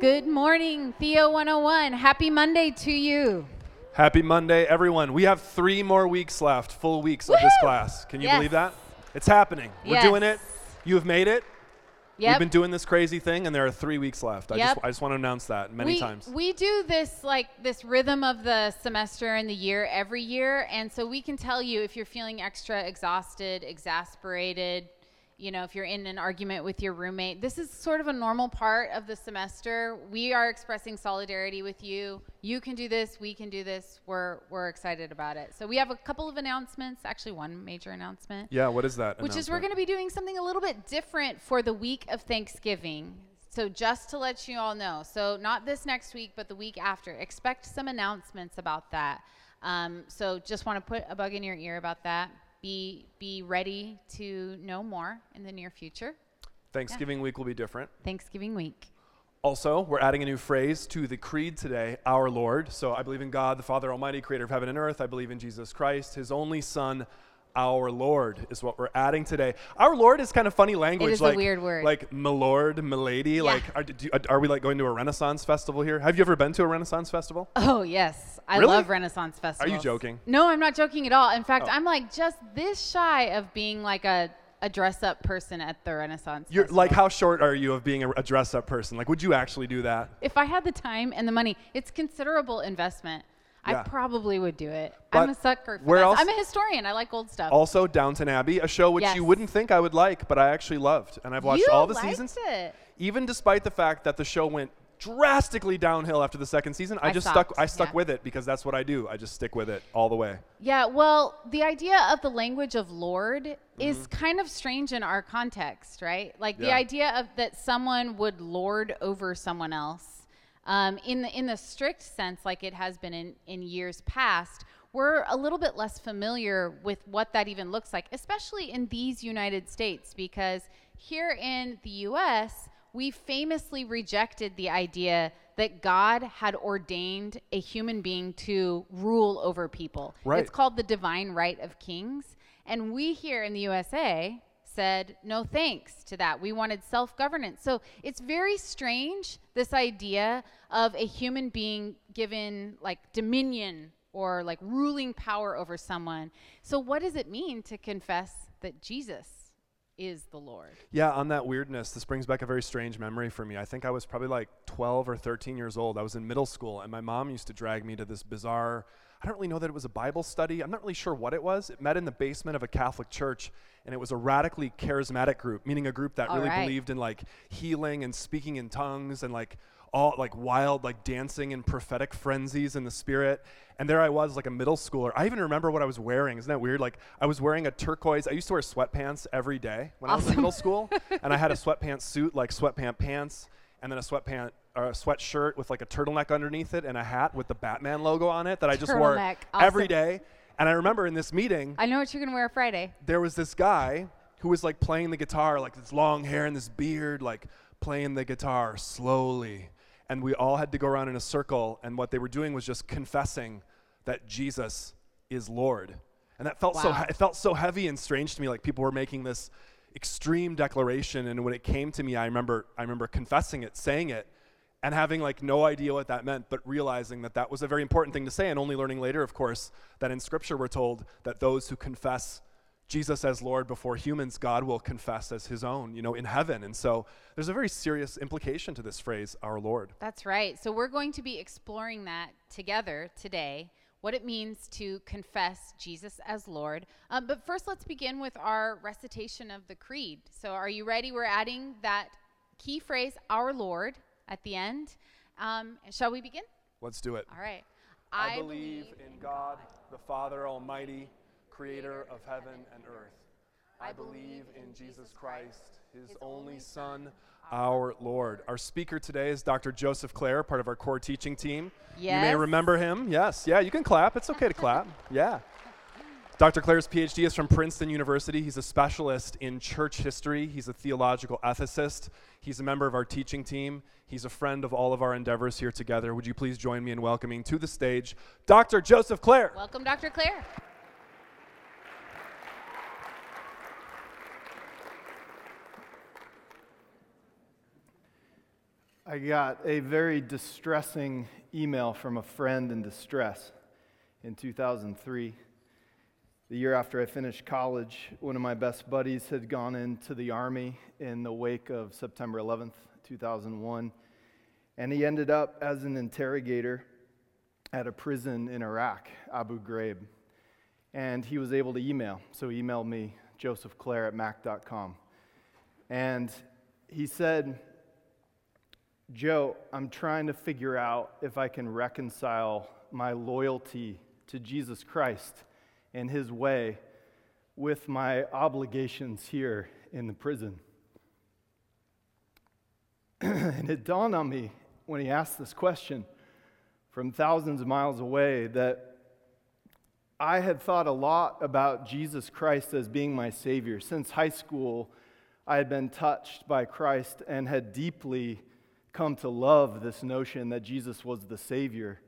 Good morning, Theo 101. Happy Monday to you. Happy Monday, everyone. We have three more weeks left, full weeks of this class. Can you Yes. believe that? It's happening. We're doing it. You have made it. Yep. We've been doing this crazy thing, and there are three weeks left. I, just, I just want to announce that many we, times. We do this like this rhythm of the semester and the year every year, and so we can tell you if you're feeling extra exhausted, exasperated, you know, if you're in an argument with your roommate. This is sort of a normal part of the semester. We are expressing solidarity with you. You can do this. We can do this. We're we're excited about it. So we have a couple of announcements. Actually, one major announcement. yeah, what is that? which is we're going to be doing something a little bit different for the week of Thanksgiving. So just to let you all know, so not this next week, but the week after, expect some announcements about that. Um, so just want to put a bug in your ear about that. Be be ready to know more in the near future. Thanksgiving week will be different. Thanksgiving week. Also, we're adding a new phrase to the creed today, our Lord. So I believe in God, the Father Almighty, creator of heaven and earth. I believe in Jesus Christ, his only Son, our Lord, is what we're adding today. Our Lord is kind of funny language. is a like, weird word. Like milord, milady. Like, are, do, are we like going to a Renaissance festival here? Have you ever been to a Renaissance festival? Oh yes, I Really? love Renaissance festivals. Are you joking? No, I'm not joking at all. In fact, Oh. I'm like just this shy of being like a a dress up person at the Renaissance. You're festival. like, how short are you of being a, a dress up person? Like, would you actually do that? if I had the time and the money, it's considerable investment. I Yeah. probably would do it. But I'm a sucker for where that. else- I'm a historian. I like old stuff. Also, Downton Abbey, a show which Yes. you wouldn't think I would like, but I actually loved, and I've watched you all the liked seasons. It. Even despite the fact that the show went drastically downhill after the second season, I, I just stopped, stuck. I stuck yeah. with it because that's what I do. I just stick with it all the way. Yeah, well, the idea of the language of Lord Mm-hmm. is kind of strange in our context, right? Like the idea of that someone would lord over someone else. Um, in the in the strict sense, like it has been in, in years past, we're a little bit less familiar with what that even looks like, especially in these United States, because here in the U.S. we famously rejected the idea that God had ordained a human being to rule over people. Right. It's called the divine right of kings. And we here in the USA said no thanks to that. We wanted self governance. So it's very strange, this idea of a human being given like dominion or like ruling power over someone. So, what does it mean to confess that Jesus is the Lord? Yeah, on that weirdness, this brings back a very strange memory for me. I think I was probably like 12 or 13 years old. I was in middle school, and my mom used to drag me to this bizarre. I don't really know that it was a Bible study. I'm not really sure what it was. It met in the basement of a Catholic church, and it was a radically charismatic group, meaning a group that All really right. believed in like healing and speaking in tongues and like all like wild like dancing and prophetic frenzies in the spirit. And there I was like a middle schooler. I even remember what I was wearing. Isn't that weird? Like I was wearing a turquoise. I used to wear sweatpants every day when I was in middle school, and I had a sweatpants suit, like sweatpant pants, and then a sweatpant or a sweatshirt with like a turtleneck underneath it and a hat with the Batman logo on it that I just wore Turtleneck. every Awesome. day. And I remember in this meeting, I know what you're to wear Friday. there was this guy who was like playing the guitar, like this long hair and this beard, like playing the guitar slowly. And we all had to go around in a circle, and what they were doing was just confessing that Jesus is Lord. And that felt so Wow. he- it felt so heavy and strange to me. Like people were making this extreme declaration, and when it came to me, I remember I remember confessing it, saying it, and having like no idea what that meant, but realizing that that was a very important thing to say, and only learning later, of course, that in Scripture we're told that those who confess Jesus as Lord before humans, God will confess as His own, you know, in heaven. And so there's a very serious implication to this phrase, our Lord. That's right. So we're going to be exploring that together today, what it means to confess Jesus as Lord. Um, but first, let's begin with our recitation of the creed. So, are you ready? We're adding that key phrase, our Lord, at the end. Um, shall we begin? Let's do it. All right. I believe in God, the Father Almighty, creator of heaven and earth. I believe in Jesus Christ, his only Son, our Lord. Our speaker today is Dr. Joseph Clair, part of our core teaching team. You may remember him. Yes. Yeah, you can clap. It's okay to clap. Yeah. Dr. Clair's PhD is from Princeton University. He's a specialist in church history. He's a theological ethicist. He's a member of our teaching team. He's a friend of all of our endeavors here together. Would you please join me in welcoming to the stage Dr. Joseph Clair? Welcome, Dr. Clair. I got a very distressing email from a friend in distress in 2003. The year after I finished college, one of my best buddies had gone into the Army in the wake of September 11th, 2001. And he ended up as an interrogator at a prison in Iraq, Abu Ghraib. And he was able to email. So he emailed me, josephclair at mac.com. And he said, Joe, I'm trying to figure out if I can reconcile my loyalty to Jesus Christ and his way with my obligations here in the prison. and it dawned on me when he asked this question from thousands of miles away that I had thought a lot about Jesus Christ as being my Savior. Since high school, I had been touched by Christ and had deeply come to love this notion that Jesus was the Savior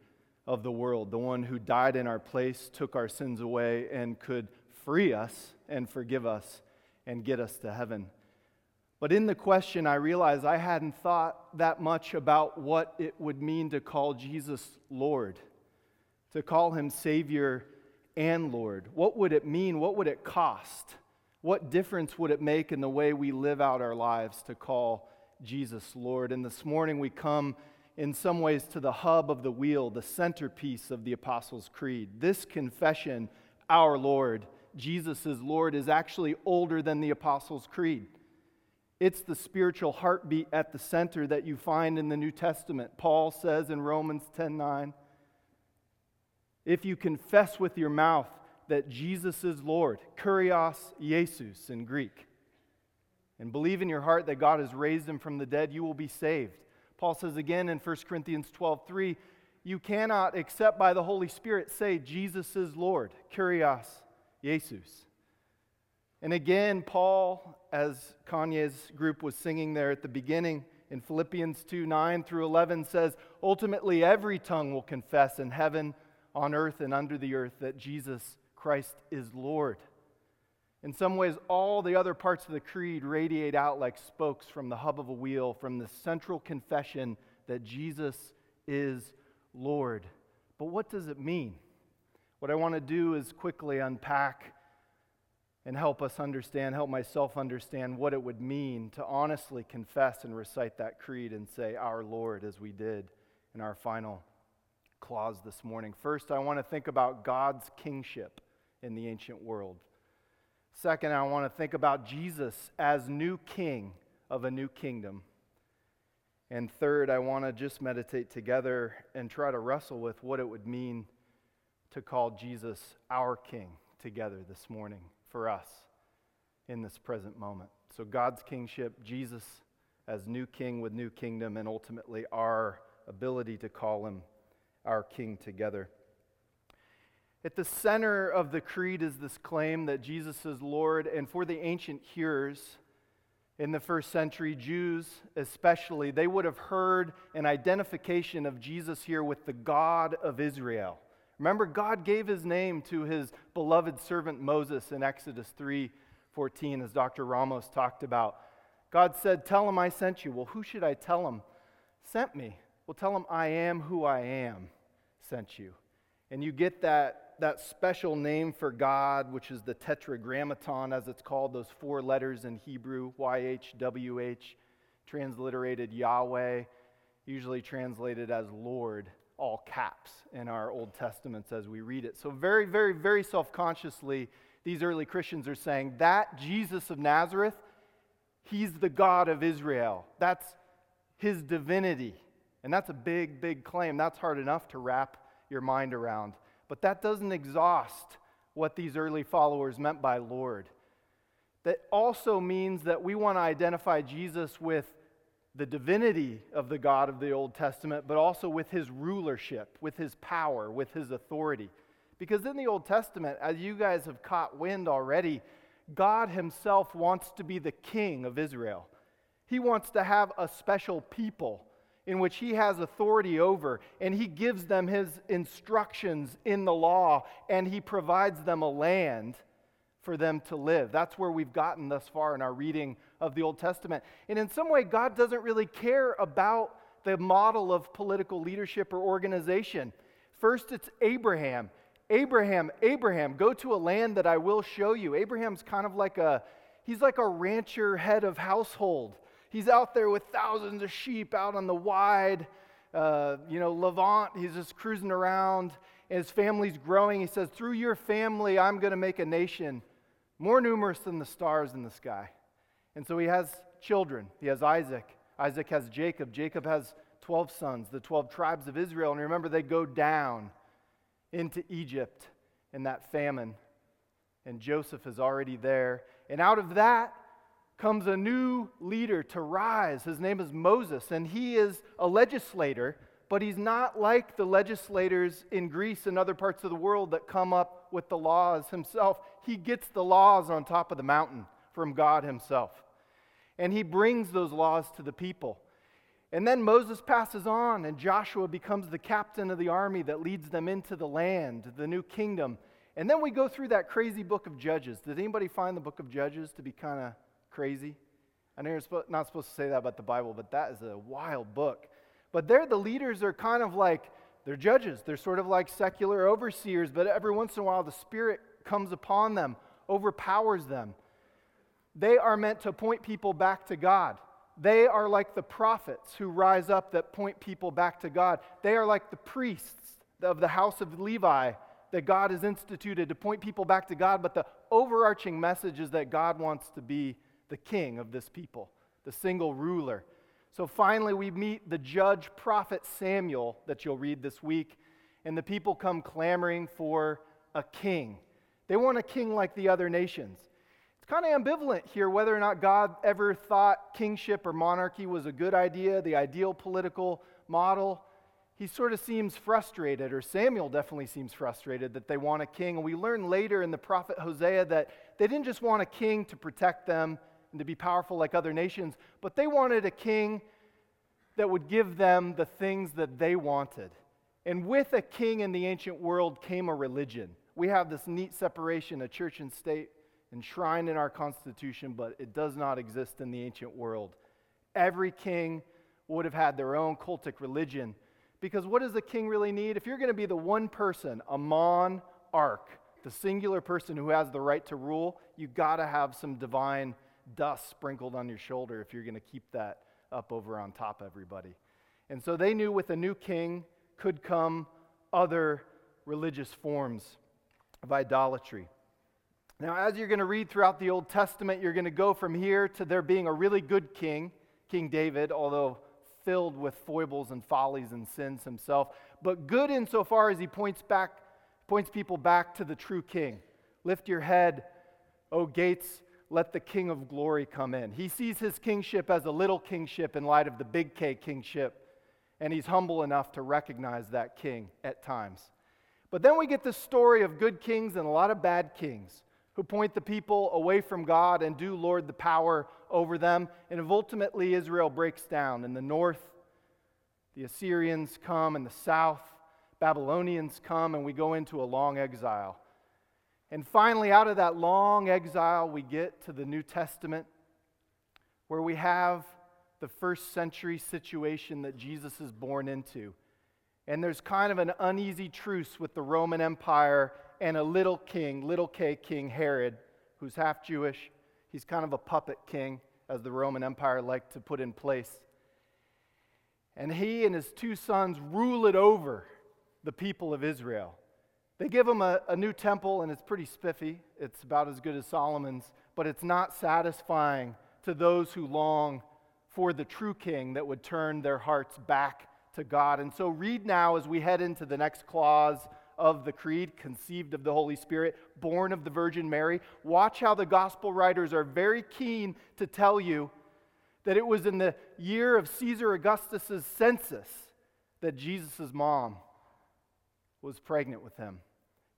of the world, the one who died in our place, took our sins away, and could free us and forgive us and get us to heaven. But in the question, I realized I hadn't thought that much about what it would mean to call Jesus Lord, to call him Savior and Lord. What would it mean? What would it cost? What difference would it make in the way we live out our lives to call Jesus Lord. And this morning we come in some ways to the hub of the wheel, the centerpiece of the Apostles' Creed. This confession, our Lord, Jesus is Lord, is actually older than the Apostles' Creed. It's the spiritual heartbeat at the center that you find in the New Testament. Paul says in Romans 10:9, if you confess with your mouth that Jesus is Lord, kurios Jesus in Greek, and believe in your heart that God has raised him from the dead, you will be saved. Paul says again in 1 Corinthians 12 3, you cannot, except by the Holy Spirit, say, Jesus is Lord. Kurios, Jesus. And again, Paul, as Kanye's group was singing there at the beginning in Philippians 2 9 through 11, says, Ultimately, every tongue will confess in heaven, on earth, and under the earth that Jesus Christ is Lord. In some ways, all the other parts of the creed radiate out like spokes from the hub of a wheel, from the central confession that Jesus is Lord. But what does it mean? What I want to do is quickly unpack and help us understand, help myself understand what it would mean to honestly confess and recite that creed and say, Our Lord, as we did in our final clause this morning. First, I want to think about God's kingship in the ancient world. Second, I want to think about Jesus as new king of a new kingdom. And third, I want to just meditate together and try to wrestle with what it would mean to call Jesus our king together this morning for us in this present moment. So, God's kingship, Jesus as new king with new kingdom, and ultimately our ability to call him our king together. At the center of the creed is this claim that Jesus is Lord, and for the ancient hearers in the first century, Jews especially, they would have heard an identification of Jesus here with the God of Israel. Remember, God gave his name to his beloved servant Moses in Exodus 3 14, as Dr. Ramos talked about. God said, Tell him I sent you. Well, who should I tell him sent me? Well, tell him I am who I am sent you. And you get that that special name for God, which is the tetragrammaton, as it's called, those four letters in Hebrew, YHWH, transliterated Yahweh, usually translated as Lord, all caps in our Old Testaments as we read it. So, very, very, very self consciously, these early Christians are saying that Jesus of Nazareth, he's the God of Israel. That's his divinity. And that's a big, big claim. That's hard enough to wrap your mind around. But that doesn't exhaust what these early followers meant by Lord. That also means that we want to identify Jesus with the divinity of the God of the Old Testament, but also with his rulership, with his power, with his authority. Because in the Old Testament, as you guys have caught wind already, God himself wants to be the king of Israel. He wants to have a special people in which he has authority over, and he gives them his instructions in the law, and he provides them a land for them to live. That's where we've gotten thus far in our reading of the Old Testament. And in some way, God doesn't really care about the model of political leadership or organization. First, it's Abraham. Abraham, Abraham, go to a land that I will show you. Abraham's kind of like a he's like a rancher head of household. He's out there with thousands of sheep out on the wide, uh, you know, Levant. He's just cruising around. And his family's growing. He says, Through your family, I'm going to make a nation more numerous than the stars in the sky. And so he has children. He has Isaac. Isaac has Jacob. Jacob has 12 sons, the 12 tribes of Israel. And remember, they go down into Egypt in that famine. And Joseph is already there. And out of that, comes a new leader to rise. His name is Moses, and he is a legislator, but he's not like the legislators in Greece and other parts of the world that come up with the laws himself. He gets the laws on top of the mountain from God himself. And he brings those laws to the people. And then Moses passes on, and Joshua becomes the captain of the army that leads them into the land, the new kingdom. And then we go through that crazy book of Judges. Did anybody find the book of Judges to be kind of crazy? I know you're not supposed to say that about the Bible, but that is a wild book. But there, the leaders are kind of like, they're judges. They're sort of like secular overseers, but every once in a while, the Spirit comes upon them, overpowers them. They are meant to point people back to God. They are like the prophets who rise up that point people back to God. They are like the priests of the house of Levi that God has instituted to point people back to God, but the overarching message is that God wants to be the king of this people, the single ruler. So finally, we meet the judge prophet Samuel that you'll read this week, and the people come clamoring for a king. They want a king like the other nations. It's kind of ambivalent here whether or not God ever thought kingship or monarchy was a good idea, the ideal political model. He sort of seems frustrated, or Samuel definitely seems frustrated that they want a king. And we learn later in the prophet Hosea that they didn't just want a king to protect them and to be powerful like other nations, but they wanted a king that would give them the things that they wanted. And with a king in the ancient world came a religion. We have this neat separation of church and state enshrined in our Constitution, but it does not exist in the ancient world. Every king would have had their own cultic religion. Because what does a king really need? If you're going to be the one person, a monarch, the singular person who has the right to rule, you've got to have some divine dust sprinkled on your shoulder if you're going to keep that up over on top everybody. And so they knew with a new king could come other religious forms of idolatry. Now, as you're going to read throughout the Old Testament, you're going to go from here to there being a really good king, King David, although filled with foibles and follies and sins himself, but good insofar as he points back points people back to the true king. Lift your head, O gates, let the King of glory come in. He sees his kingship as a little kingship in light of the big K kingship, and he's humble enough to recognize that king at times. But then we get the story of good kings and a lot of bad kings who point the people away from God and do lord the power over them. And if ultimately, Israel breaks down. In the north, the Assyrians come, in the south, Babylonians come, and we go into a long exile. And finally, out of that long exile, we get to the New Testament where we have the first century situation that Jesus is born into. And there's kind of an uneasy truce with the Roman Empire and a little king, little k king Herod, who's half Jewish. He's kind of a puppet king, as the Roman Empire liked to put in place. And he and his two sons rule it over the people of Israel. They give him a, a new temple, and it's pretty spiffy. It's about as good as Solomon's, but it's not satisfying to those who long for the true king that would turn their hearts back to God. And so, read now as we head into the next clause of the creed, conceived of the Holy Spirit, born of the Virgin Mary. Watch how the gospel writers are very keen to tell you that it was in the year of Caesar Augustus's census that Jesus' mom was pregnant with him.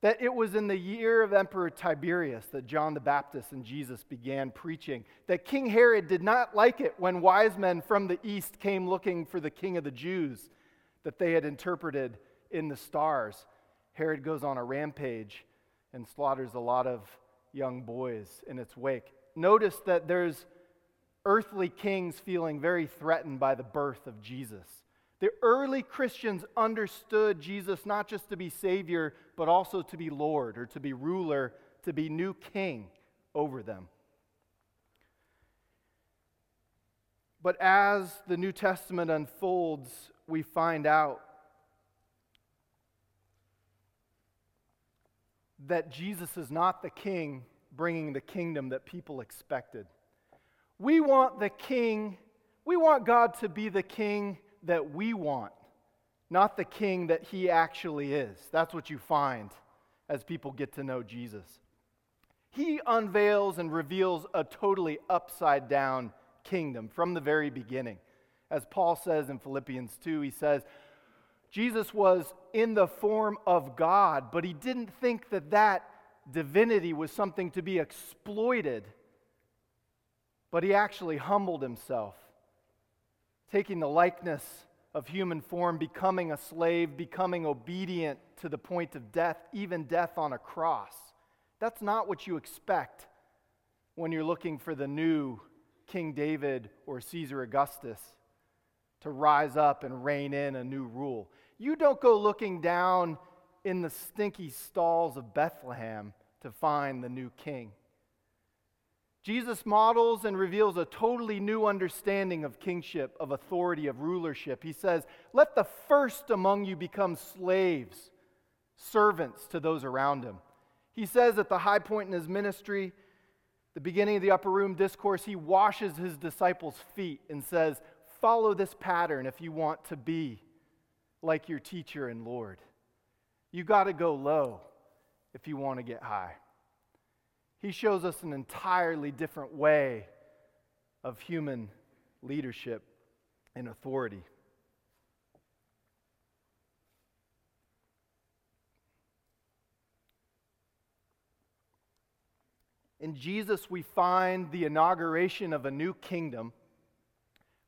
That it was in the year of Emperor Tiberius that John the Baptist and Jesus began preaching. That King Herod did not like it when wise men from the east came looking for the king of the Jews that they had interpreted in the stars. Herod goes on a rampage and slaughters a lot of young boys in its wake. Notice that there's earthly kings feeling very threatened by the birth of Jesus. The early Christians understood Jesus not just to be Savior, but also to be Lord or to be ruler, to be new king over them. But as the New Testament unfolds, we find out that Jesus is not the king bringing the kingdom that people expected. We want the king, we want God to be the king that we want, not the king that he actually is. That's what you find as people get to know Jesus. He unveils and reveals a totally upside down kingdom from the very beginning. As Paul says in Philippians 2, he says, Jesus was in the form of God, but he didn't think that that divinity was something to be exploited. But he actually humbled himself, taking the likeness of human form, becoming a slave, becoming obedient to the point of death, even death on a cross. That's not what you expect when you're looking for the new King David or Caesar Augustus to rise up and reign in a new rule. You don't go looking down in the stinky stalls of Bethlehem to find the new king. Jesus models and reveals a totally new understanding of kingship, of authority, of rulership. He says, Let the first among you become slaves, servants to those around him. He says at the high point in his ministry, the beginning of the upper room discourse, he washes his disciples' feet and says, Follow this pattern if you want to be like your teacher and Lord. You got to go low if you want to get high. He shows us an entirely different way of human leadership and authority. In Jesus, we find the inauguration of a new kingdom,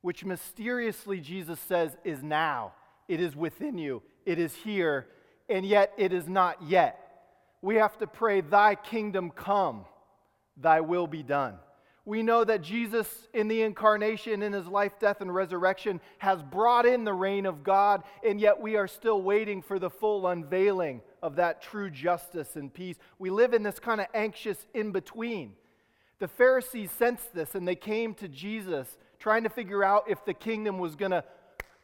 which mysteriously Jesus says is now. It is within you, it is here, and yet it is not yet. We have to pray, Thy kingdom come, Thy will be done. We know that Jesus, in the incarnation, in his life, death, and resurrection, has brought in the reign of God, and yet we are still waiting for the full unveiling of that true justice and peace. We live in this kind of anxious in between. The Pharisees sensed this, and they came to Jesus trying to figure out if the kingdom was going to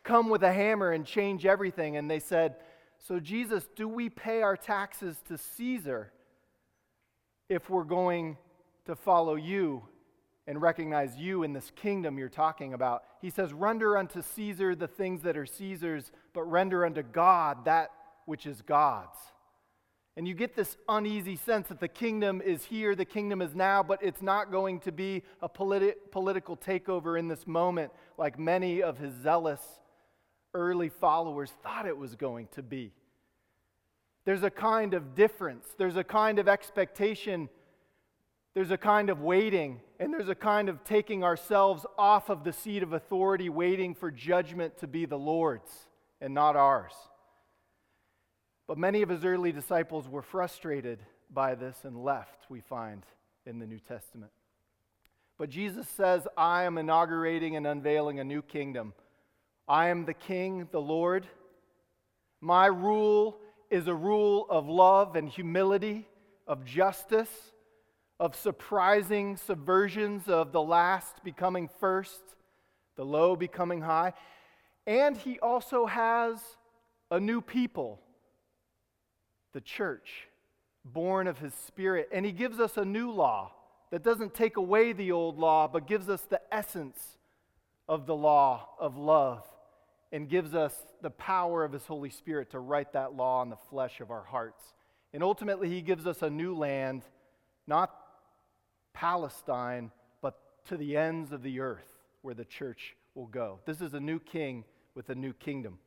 come with a hammer and change everything. And they said, So, Jesus, do we pay our taxes to Caesar if we're going to follow you and recognize you in this kingdom you're talking about. He says, Render unto Caesar the things that are Caesar's, but render unto God that which is God's. And you get this uneasy sense that the kingdom is here, the kingdom is now, but it's not going to be a politi- political takeover in this moment like many of his zealous early followers thought it was going to be. There's a kind of difference, there's a kind of expectation there's a kind of waiting, and there's a kind of taking ourselves off of the seat of authority, waiting for judgment to be the Lord's and not ours. But many of his early disciples were frustrated by this and left, we find in the New Testament. But Jesus says, I am inaugurating and unveiling a new kingdom. I am the King, the Lord. My rule is a rule of love and humility, of justice of surprising subversions of the last becoming first, the low becoming high. And he also has a new people, the church, born of his spirit. And he gives us a new law that doesn't take away the old law, but gives us the essence of the law of love and gives us the power of his Holy Spirit to write that law on the flesh of our hearts. And ultimately, he gives us a new land, not Palestine, but to the ends of the earth where the church will go. This is a new king with a new kingdom.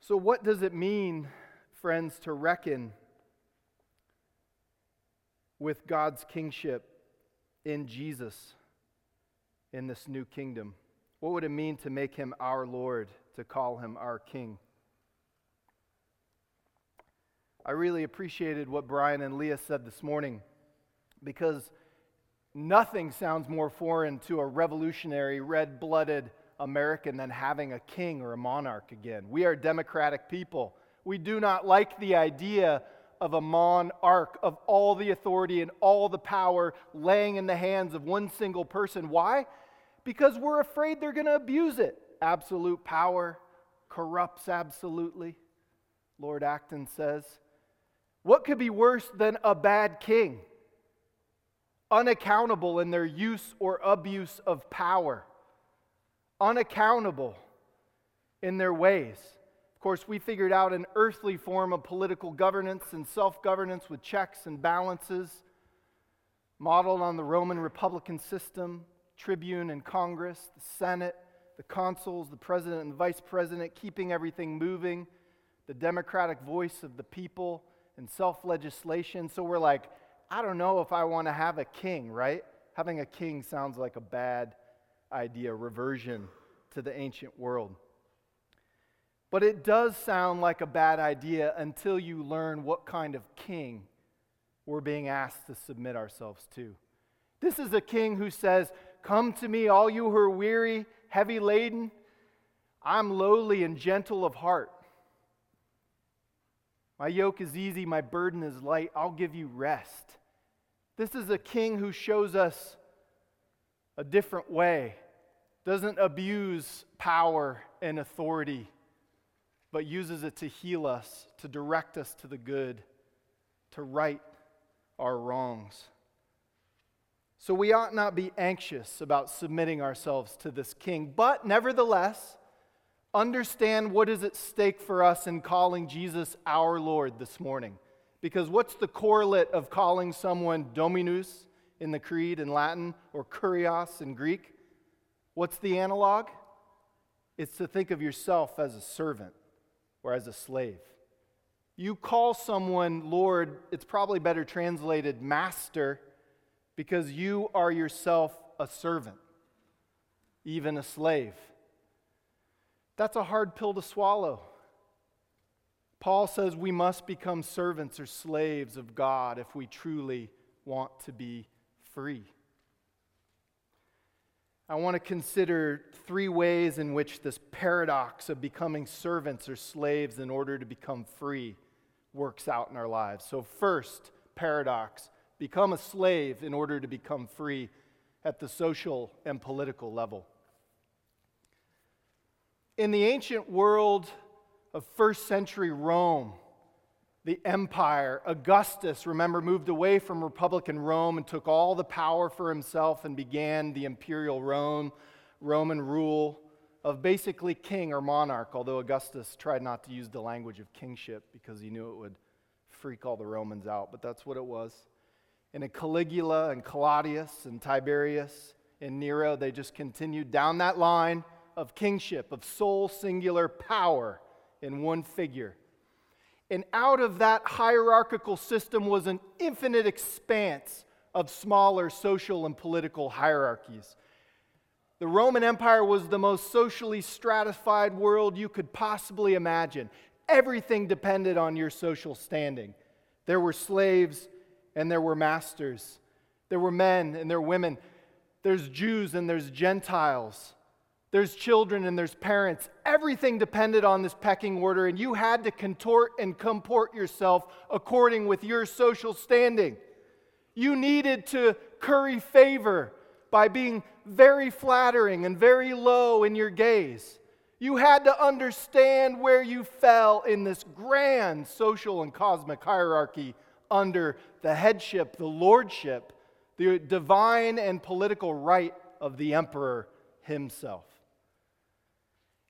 So, what does it mean, friends, to reckon with God's kingship in Jesus in this new kingdom? What would it mean to make him our Lord, to call him our King? I really appreciated what Brian and Leah said this morning because Nothing sounds more foreign to a revolutionary, red blooded American than having a king or a monarch again. We are democratic people. We do not like the idea of a monarch, of all the authority and all the power laying in the hands of one single person. Why? Because we're afraid they're going to abuse it. Absolute power corrupts absolutely, Lord Acton says. What could be worse than a bad king? Unaccountable in their use or abuse of power, unaccountable in their ways Of course, we figured out an earthly form of political governance and self governance with checks and balances, modeled on the Roman Republican system, tribune and Congress, the Senate, the consuls, the president and vice president, keeping everything moving, the democratic voice of the people, and self legislation. So we're like, I don't know if I want to have a king, right? Having a king sounds like a bad idea, reversion to the ancient world. But it does sound like a bad idea until you learn what kind of king we're being asked to submit ourselves to. This is a king who says, Come to me, all you who are weary, heavy laden. I'm lowly and gentle of heart. My yoke is easy, my burden is light. I'll give you rest. This is a king who shows us a different way, doesn't abuse power and authority but uses it to heal us, to direct us to the good, to right our wrongs. So we ought not be anxious about submitting ourselves to this king, but nevertheless, understand what is at stake for us in calling Jesus our Lord this morning. Because what's the correlate of calling someone Dominus in the Creed in Latin or Kurios in Greek? What's the analog? It's to think of yourself as a servant or as a slave. You call someone Lord, it's probably better translated master because you are yourself a servant, even a slave. That's a hard pill to swallow. Paul says we must become servants or slaves of God if we truly want to be free. I want to consider three ways in which this paradox of becoming servants or slaves in order to become free works out in our lives. So, first, paradox become a slave in order to become free at the social and political level. In the ancient world of first century Rome, the empire. Augustus, remember, moved away from Republican Rome and took all the power for himself and began the imperial Rome, Roman rule of basically king or monarch, although Augustus tried not to use the language of kingship because he knew it would freak all the Romans out, but that's what it was. And Caligula and Claudius and Tiberius and Nero, they just continued down that line of kingship, of sole singular power in one figure. And out of that hierarchical system was an infinite expanse of smaller social and political hierarchies. The Roman Empire was the most socially stratified world you could possibly imagine. Everything depended on your social standing. There were slaves and there were masters. There were men and there were women. There's Jews and there's Gentiles there's children and there's parents. Everything depended on this pecking order, and you had to contort and comport yourself according with your social standing. You needed to curry favor by being very flattering and very low in your gaze. You had to understand where you fell in this grand social and cosmic hierarchy under the headship, the lordship, the divine and political right of the emperor himself.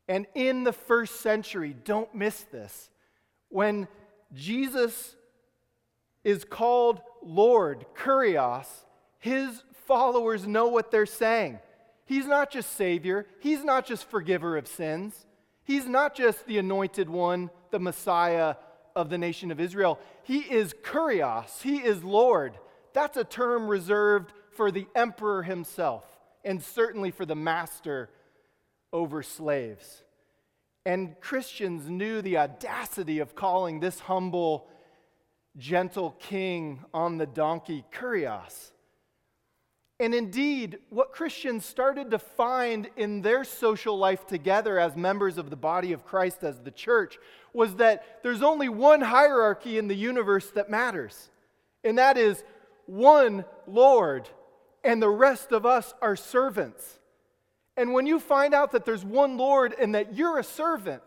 And in the first century, don't miss this, when Jesus is called Lord, Kurios, his followers know what they're saying. He's not just Savior, he's not just forgiver of sins, he's not just the anointed one, the Messiah of the nation of Israel. He is Kurios, he is Lord. That's a term reserved for the emperor himself, and certainly for the master over slaves. And Christians knew the audacity of calling this humble, gentle king on the donkey Kurios. And indeed, what Christians started to find in their social life together as members of the body of Christ, as the church, was that there's only one hierarchy in the universe that matters, and that is one Lord, and the rest of us are servants. And when you find out that there's one Lord and that you're a servant,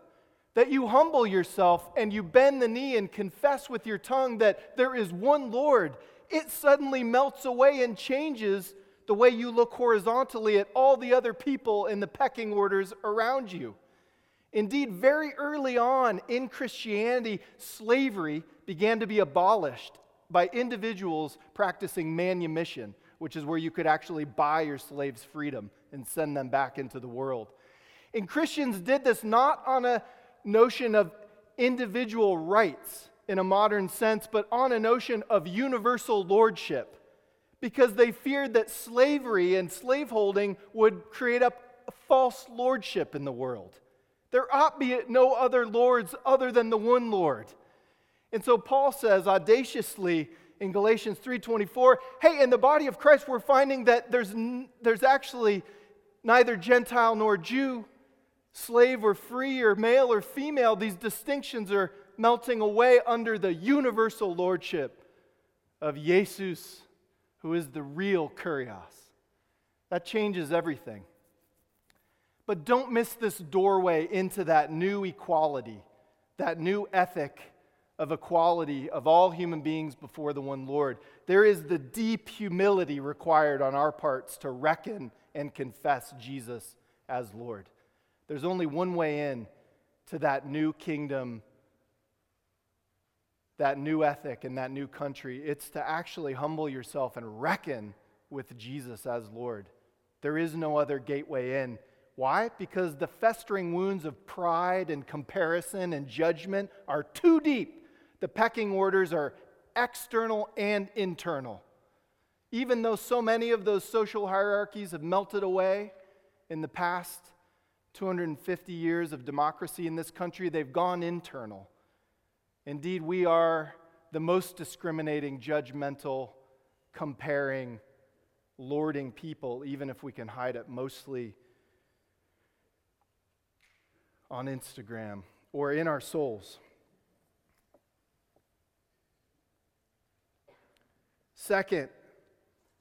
that you humble yourself and you bend the knee and confess with your tongue that there is one Lord, it suddenly melts away and changes the way you look horizontally at all the other people in the pecking orders around you. Indeed, very early on in Christianity, slavery began to be abolished by individuals practicing manumission, which is where you could actually buy your slaves' freedom and send them back into the world. And Christians did this not on a notion of individual rights in a modern sense, but on a notion of universal lordship because they feared that slavery and slaveholding would create a false lordship in the world. There ought be no other lords other than the one Lord. And so Paul says audaciously in Galatians 3:24, "Hey, in the body of Christ we're finding that there's there's actually neither Gentile nor Jew, slave or free or male or female. These distinctions are melting away under the universal lordship of Jesus who is the real Kurios. That changes everything. But don't miss this doorway into that new equality, that new ethic of equality of all human beings before the one Lord. There is the deep humility required on our parts to reckon and confess Jesus as Lord. There's only one way in to that new kingdom that new ethic and that new country. It's to actually humble yourself and reckon with Jesus as Lord. There is no other gateway in. Why? Because the festering wounds of pride and comparison and judgment are too deep. The pecking orders are external and internal. Even though so many of those social hierarchies have melted away in the past 250 years of democracy in this country, they've gone internal. Indeed, we are the most discriminating, judgmental, comparing, lording people, even if we can hide it mostly on Instagram or in our souls. Second,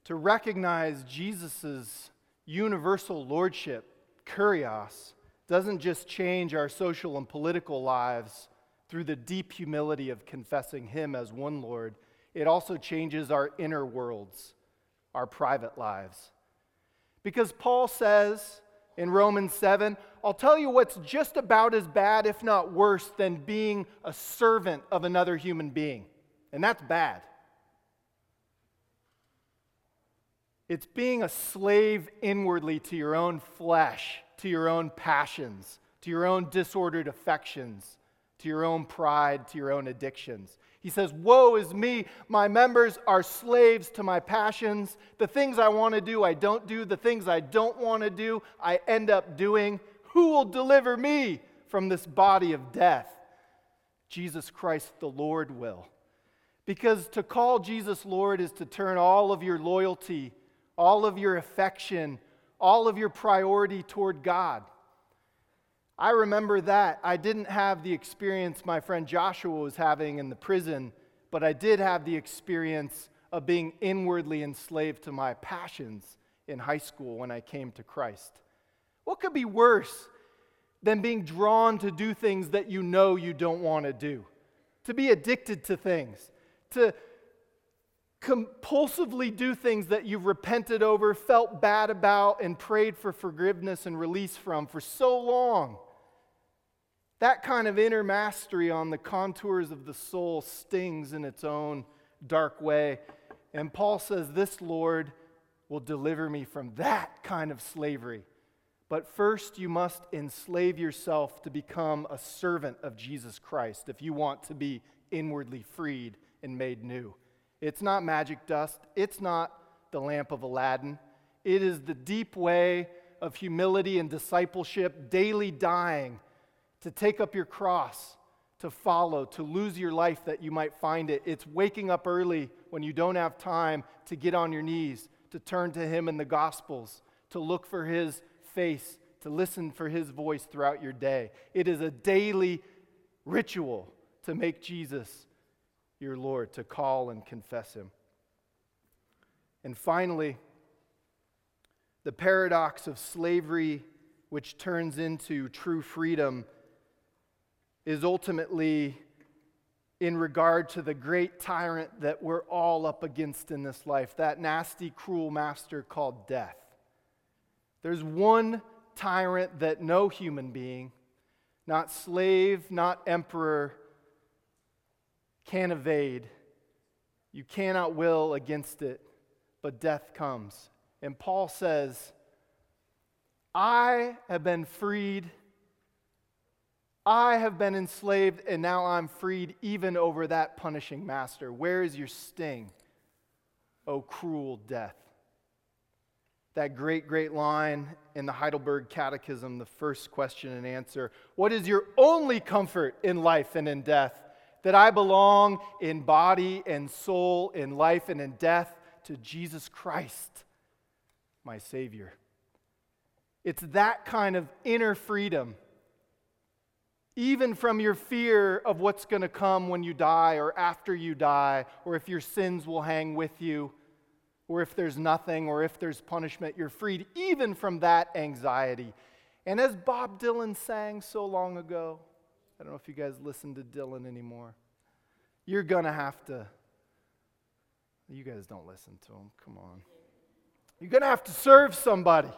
to recognize Jesus' universal lordship, kurios, doesn't just change our social and political lives through the deep humility of confessing Him as one Lord, it also changes our inner worlds, our private lives. Because Paul says in Romans 7, I'll tell you what's just about as bad, if not worse, than being a servant of another human being. And that's bad. It's being a slave inwardly to your own flesh, to your own passions, to your own disordered affections to your own pride, to your own addictions. He says, Woe is me. My members are slaves to my passions. The things I want to do, I don't do. The things I don't want to do, I end up doing. Who will deliver me from this body of death? Jesus Christ the Lord will. Because to call Jesus Lord is to turn all of your loyalty, all of your affection, all of your priority toward God. I remember that. I didn't have the experience my friend Joshua was having in the prison, but I did have the experience of being inwardly enslaved to my passions in high school when I came to Christ. What could be worse than being drawn to do things that you know you don't want to do? To be addicted to things, to compulsively do things that you've repented over, felt bad about, and prayed for forgiveness and release from for so long. That kind of inner mastery on the contours of the soul stings in its own dark way. And Paul says, This Lord will deliver me from that kind of slavery. But first, you must enslave yourself to become a servant of Jesus Christ if you want to be inwardly freed and made new. It's not magic dust, it's not the lamp of Aladdin. It is the deep way of humility and discipleship, daily dying to take up your cross, to follow, to lose your life that you might find it. It's waking up early when you don't have time to get on your knees, to turn to Him in the Gospels, to look for His face, to listen for His voice throughout your day. It is a daily ritual to make Jesus your Lord, to call and confess Him. And finally, the paradox of slavery, which turns into true freedom, is ultimately in regard to the great tyrant that we're all up against in this life, that nasty, cruel master called death. There's one tyrant that no human being, not slave, not emperor, can evade. You cannot will against it, but death comes. And Paul says, I have been freed I have been enslaved and now I'm freed even over that punishing master. Where is your sting, O cruel death? That great, great line in the Heidelberg Catechism, the first question and answer What is your only comfort in life and in death? That I belong in body and soul, in life and in death, to Jesus Christ, my Savior. It's that kind of inner freedom even from your fear of what's going to come when you die or after you die, or if your sins will hang with you, or if there's nothing, or if there's punishment, you're freed even from that anxiety. And as Bob Dylan sang so long ago, I don't know if you guys listen to Dylan anymore, you're going to have to. You guys don't listen to him. Come on. You're going to have to serve somebody.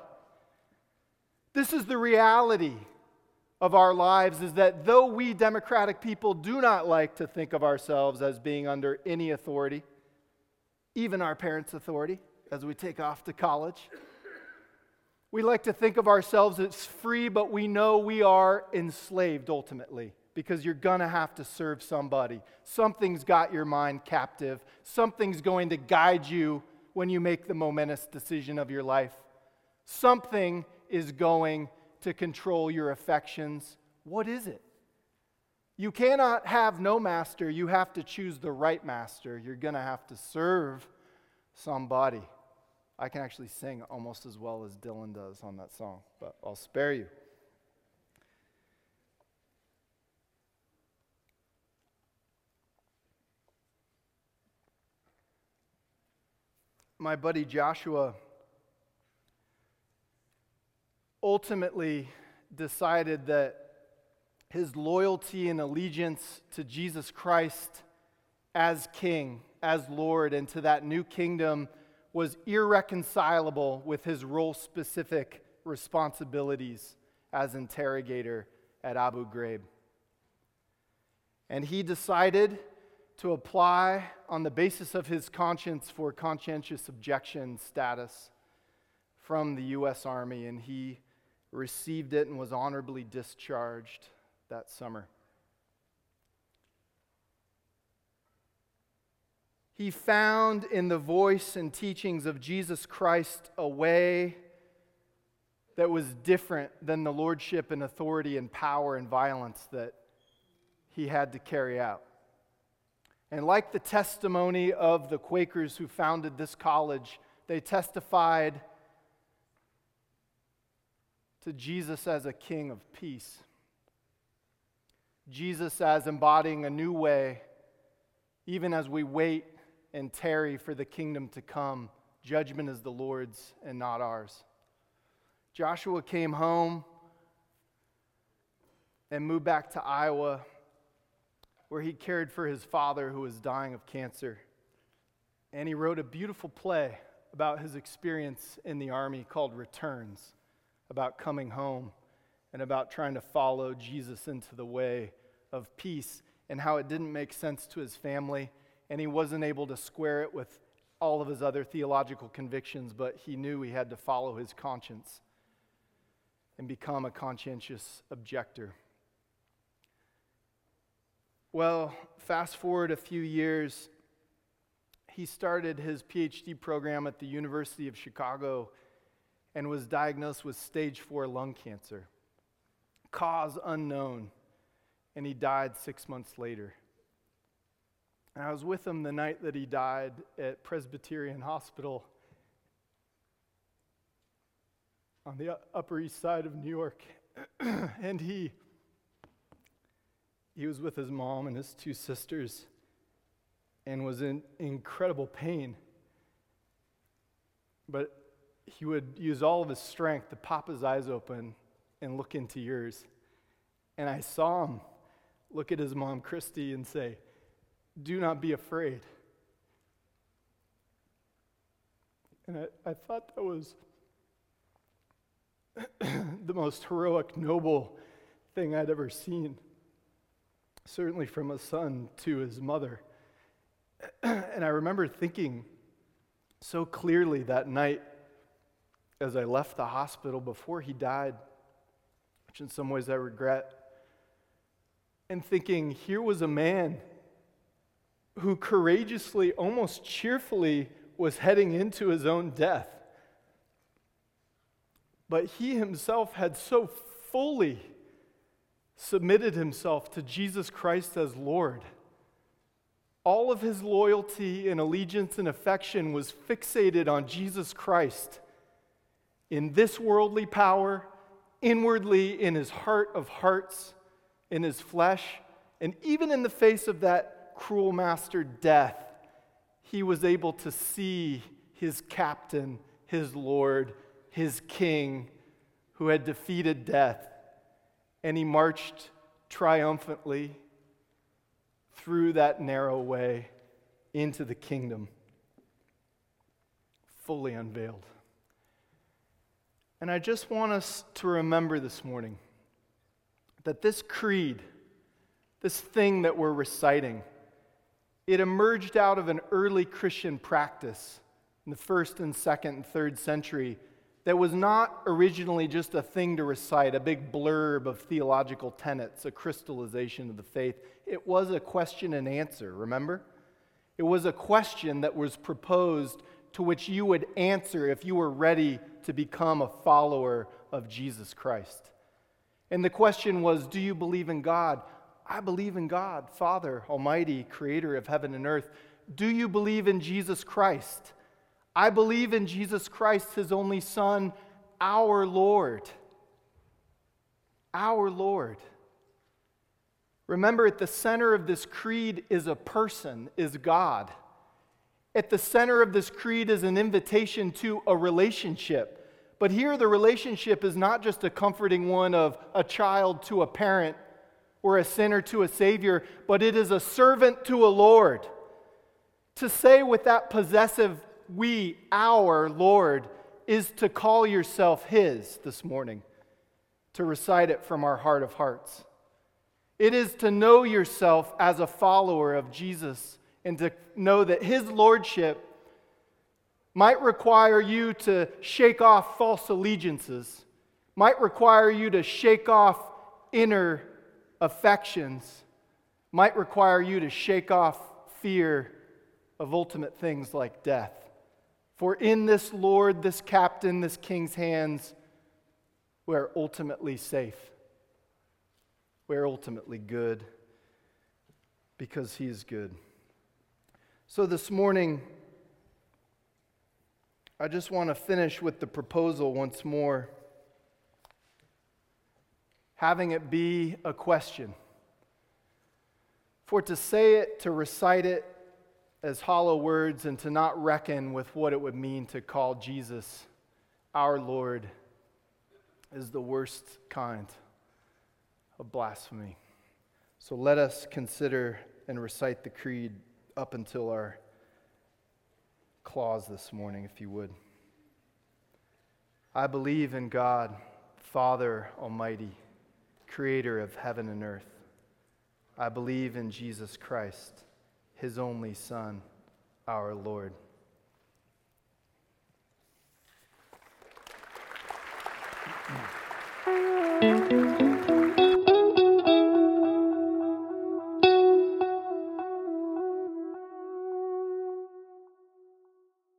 This is the reality of our lives is that though we democratic people do not like to think of ourselves as being under any authority, even our parents' authority, as we take off to college, we like to think of ourselves as free, but we know we are enslaved ultimately because you're going to have to serve somebody. Something's got your mind captive, something's going to guide you when you make the momentous decision of your life. Something is going to control your affections. What is it? You cannot have no master. You have to choose the right master. You're going to have to serve somebody. I can actually sing almost as well as Dylan does on that song, but I'll spare you. My buddy Joshua ultimately decided that his loyalty and allegiance to Jesus Christ as King, as Lord, and to that new kingdom was irreconcilable with his role specific responsibilities as interrogator at Abu Ghraib. And he decided to apply on the basis of his conscience for conscientious objection status from the U.S. Army, and he received it and was honorably discharged that summer. He found in the voice and teachings of Jesus Christ a way that was different than the lordship and authority and power and violence that he had to carry out. And like the testimony of the Quakers who founded this college, they testified to Jesus as a king of peace. Jesus as embodying a new way, even as we wait and tarry for the kingdom to come. Judgment is the Lord's and not ours. Joshua came home and moved back to Iowa, where he cared for his father who was dying of cancer. And he wrote a beautiful play about his experience in the army called Returns about coming home and about trying to follow Jesus into the way of peace and how it didn't make sense to his family and he wasn't able to square it with all of his other theological convictions, but he knew he had to follow his conscience and become a conscientious objector. Well, fast forward a few years, he started his PhD program at the University of Chicago and was diagnosed with stage four lung cancer. Cause unknown. And he died six months later. And I was with him the night that he died at Presbyterian Hospital. on the Upper East Side of New York. and he, he was with his mom and his two sisters and was in incredible pain. But he would use all of his strength to pop his eyes open and look into yours. And I saw him look at his mom, Christy, and say, Do not be afraid. And I, I thought that was the most heroic, noble thing I'd ever seen. Certainly from a son to his mother. and I remember thinking so clearly that night as I left the hospital before he died, which in some ways I regret, and thinking, here was a man who courageously, almost cheerfully, was heading into his own death. But he himself had so fully submitted himself to Jesus Christ as Lord. All of his loyalty and allegiance and affection was fixated on Jesus Christ in this worldly power, inwardly in his heart of hearts, in his flesh, and even in the face of that cruel master death, he was able to see his captain, his Lord, his king, who had defeated death. And he marched triumphantly through that narrow way into the kingdom, fully unveiled. And I just want us to remember this morning that this creed, this thing that we're reciting, it emerged out of an early Christian practice in the first and second and third century that was not originally just a thing to recite, a big blurb of theological tenets, a crystallization of the faith. It was a question and answer, remember? It was a question that was proposed to which you would answer if you were ready to become a follower of Jesus Christ. And the question was Do you believe in God? I believe in God, Father, Almighty, Creator of heaven and earth. Do you believe in Jesus Christ? I believe in Jesus Christ, His only Son, our Lord. Our Lord. Remember, at the center of this creed is a person, is God. At the center of this creed is an invitation to a relationship. But here, the relationship is not just a comforting one of a child to a parent or a sinner to a Savior, but it is a servant to a Lord. To say with that possessive we, our Lord, is to call yourself His this morning, to recite it from our heart of hearts. It is to know yourself as a follower of Jesus and to know that His Lordship might require you to shake off false allegiances, might require you to shake off inner affections, might require you to shake off fear of ultimate things like death. For in this Lord, this captain, this king's hands, we are ultimately safe. We are ultimately good because he is good. So this morning, I just want to finish with the proposal once more, having it be a question. For to say it, to recite it as hollow words, and to not reckon with what it would mean to call Jesus our Lord is the worst kind of blasphemy. So let us consider and recite the creed up until our clause this morning, if you would. I believe in God, Father Almighty, creator of heaven and earth. I believe in Jesus Christ, his only Son, our Lord.